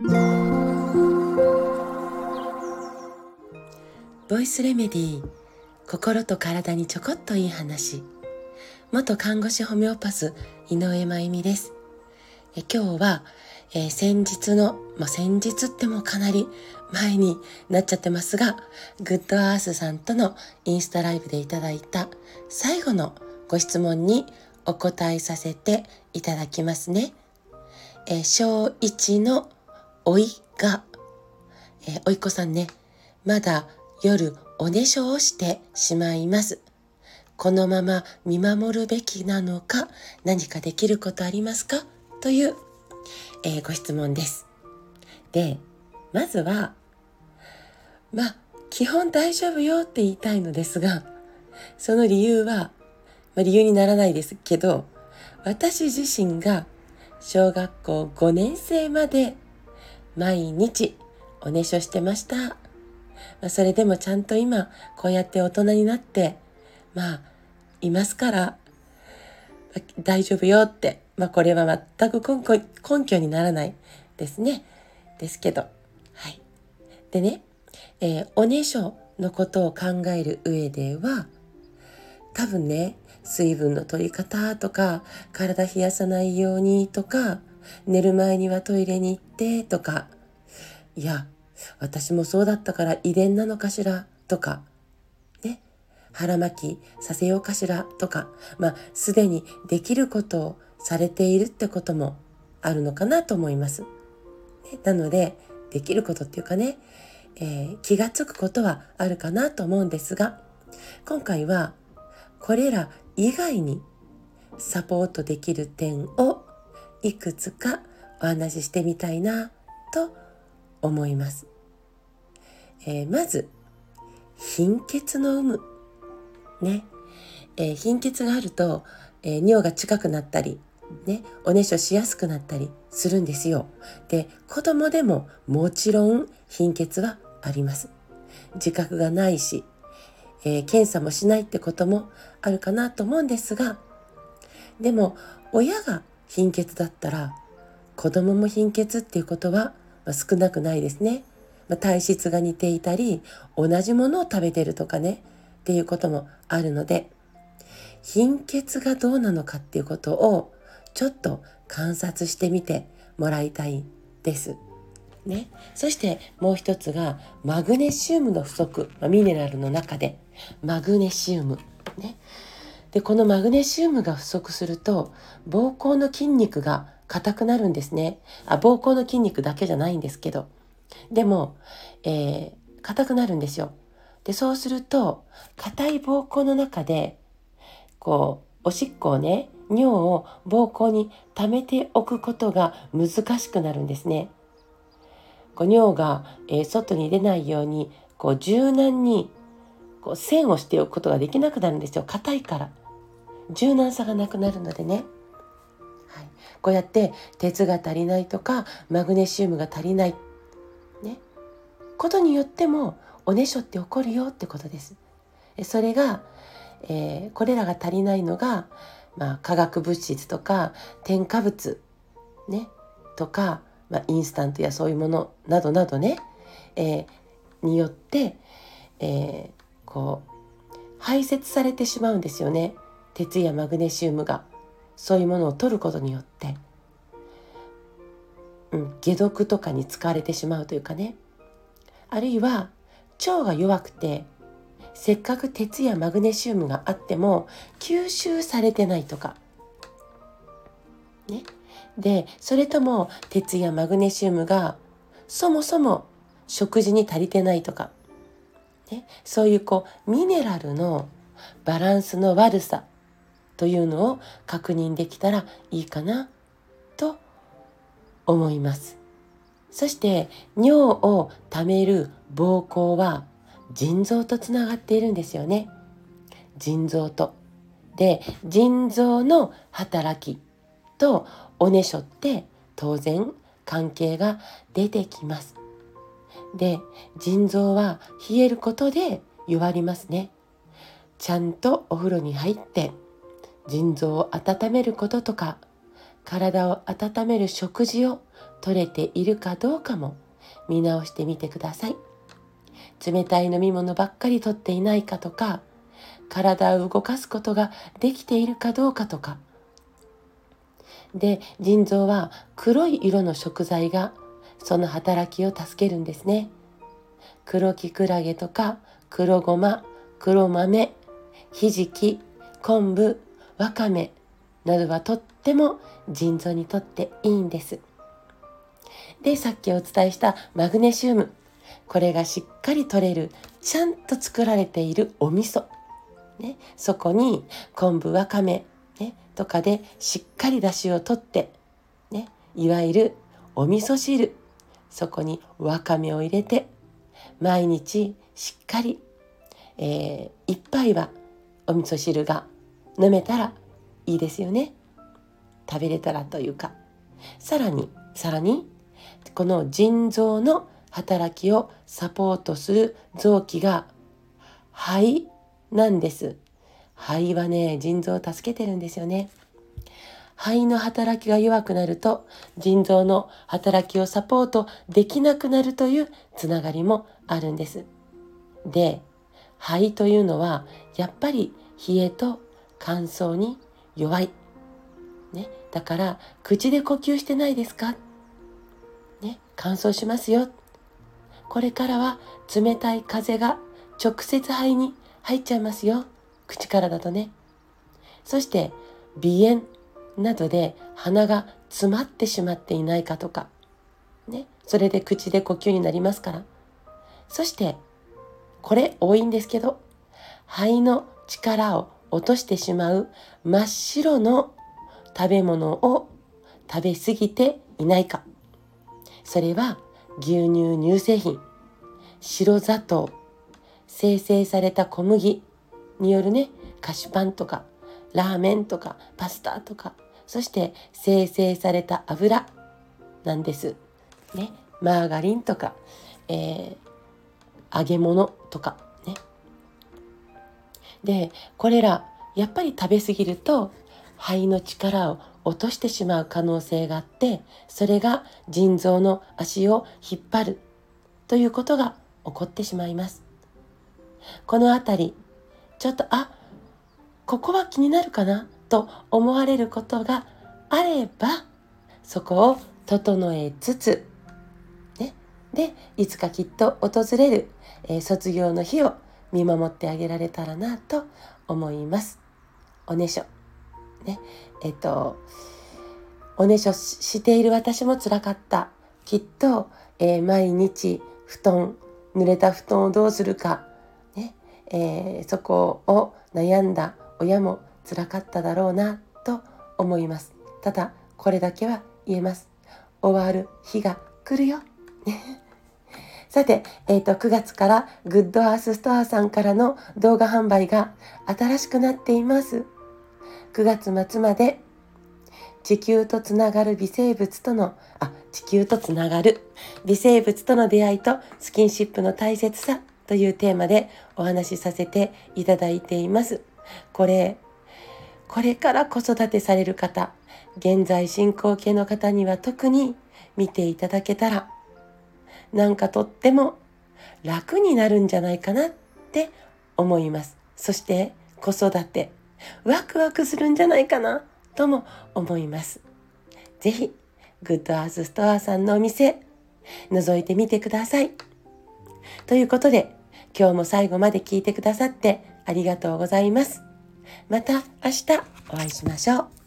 ボイスレメディー心と体にちょこっといい話元看護師ホメオパス井上真由美ですえ今日は、えー、先日の、まあ、先日ってもかなり前になっちゃってますがグッドアースさんとのインスタライブでいただいた最後のご質問にお答えさせていただきますね。えー、小1のおいが、えー、おいっ子さんね、まだ夜おねしょをしてしまいます。このまま見守るべきなのか何かできることありますか？という、えー、ご質問です。で、まずは、まあ、基本大丈夫よって言いたいのですが、その理由は、まあ、理由にならないですけど、私自身が小学校5年生まで毎日おねしょしてました。ま、それでもちゃんと今こうやって大人になってまあいますから大丈夫よって、まあ、これは全く根拠根拠にならないですね。ですけど。はい。でね、えー、おねしょのことを考える上では多分ね水分の取り方とか体冷やさないようにとか寝る前にはトイレに行ってとか。いや私もそうだったから遺伝なのかしら？とか。ね。腹巻きさせようかしら？とか。まあすでにできることをされているってこともあるのかなと思います。ね、なのでできることっていうかね、えー、気がつくことはあるかなと思うんですが今回はこれら以外にサポートできる点をいくつかお話ししてみたいなと思います。えー、まず貧血の有無ね、えー、貧血があると、えー、尿が近くなったりね、おねしょしやすくなったりするんですよ。で子供でももちろん貧血はあります。自覚がないしえー、検査もしないってこともあるかなと思うんですがでも親が貧血だったら子供も貧血っていうことは、少なくないですね、まあ、体質が似ていたり同じものを食べてるとかねっていうこともあるので貧血がどうなのかっていうことをちょっと観察してみてもらいたいです。ね、そしてもう一つがマグネシウムの不足、まあ、ミネラルの中で。マグネシウム、ね、でこのマグネシウムが不足すると膀胱の筋肉が硬くなるんですね。あ膀胱の筋肉だけじゃないんですけど。でも、えー、硬くなるんですよ。でそうすると硬い膀胱の中でこうおしっこをね尿を膀胱に溜めておくことが難しくなるんですね。こう尿が、えー、外に出ないようにこう柔軟にこう線をしておくことができなくなるんですよ。硬いから。柔軟さがなくなるのでね、はい、こうやって鉄が足りないとかマグネシウムが足りない。ね。ことによってもおねしょって起こるよってことです。それが、えー、これらが足りないのが、まあ、化学物質とか添加物。ね。とかまあ、インスタントやそういうものなどなどね、えー、によって、えー、こう排泄されてしまうんですよね。鉄やマグネシウムがそういうものを取ることによって、うん、解毒とかに使われてしまうというかね。あるいは腸が弱くてせっかく鉄やマグネシウムがあっても吸収されてないとか。ね。でそれとも鉄やマグネシウムがそもそも食事に足りてないとか、ね、そういうこうミネラルのバランスの悪さ。というのを確認できたらいいかなと思います。そして尿を溜める膀胱は腎臓とつながっているんですよね。腎臓と。で腎臓の働きとおねしょって当然関係が出てきます。で腎臓は冷えることで弱りますね。ちゃんとお風呂に入って腎臓を温めることとか体を温める食事を取れているかどうかも見直してみてください。冷たい飲み物ばっかりとっていないかとか体を動かすことができているかどうかとか。で腎臓は黒い色の食材がその働きを助けるんですね。黒きくらげとか黒ごま黒豆ひじき昆布わかめなどはとっても腎臓にとっていいんです。でさっきお伝えしたマグネシウム。これがしっかり取れるちゃんと作られているお味噌、ね、そこに昆布わかめ、ね、とかでしっかりだしを取って、ね、いわゆるお味噌汁。そこにわかめを入れて毎日しっかり、えー、一杯はお味噌汁が飲めたらいいですよね食べれたらというかさらにさらにこの腎臓の働きをサポートする臓器が肺なんです。肺はね、腎臓を助けてるんですよね。肺の働きが弱くなると腎臓の働きをサポートできなくなるというつながりもあるんです。で、肺というのはやっぱり冷えと乾燥に弱い。ね、だから口で呼吸してないですか？ね、乾燥しますよ。これからは冷たい風が直接肺に入っちゃいますよ。口からだとね。そして鼻炎などで鼻が詰まってしまっていないかとか、ね、それで口で呼吸になりますから。そして、これ多いんですけど、肺の力を落としてしまう真っ白の食べ物を食べ過ぎていないか。それは牛乳乳製品、白砂糖、生成された小麦によるね、菓子パンとか、ラーメンとか、パスタとか、そして生成された油なんです。ね、マーガリンとか、えー、揚げ物とか。で、これら、やっぱり食べ過ぎると肺の力を落としてしまう可能性があってそれが腎臓の足を引っ張るということが起こってしまいます。この辺りちょっとあここは気になるかなと思われることがあればそこを整えつつ、ね、でいつかきっと訪れる、えー、卒業の日を見守ってあげられたらなと思います。おねしょ。ね。えっとおねしょしている私もつらかった。きっと、えー、毎日布団濡れた布団をどうするか、ね。えー、そこを悩んだ親もつらかっただろうなと思います。ただこれだけは言えます。終わる日が来るよ。ね。さて、えーと、9月からグッドアースストアさんからの動画販売が新しくなっています。9月末まで地球とつながる微生物とのあ地球とつながる微生物との出会いとスキンシップの大切さというテーマでお話しさせていただいています。これこれから子育てされる方現在進行形の方には特に見ていただけたらなんかとっても楽になるんじゃないかなって思います。そして子育てワクワクするんじゃないかなとも思います。ぜひ、グッドアースストアさんのお店、覗いてみてください。ということで、今日も最後まで聞いてくださってありがとうございます。また明日お会いしましょう。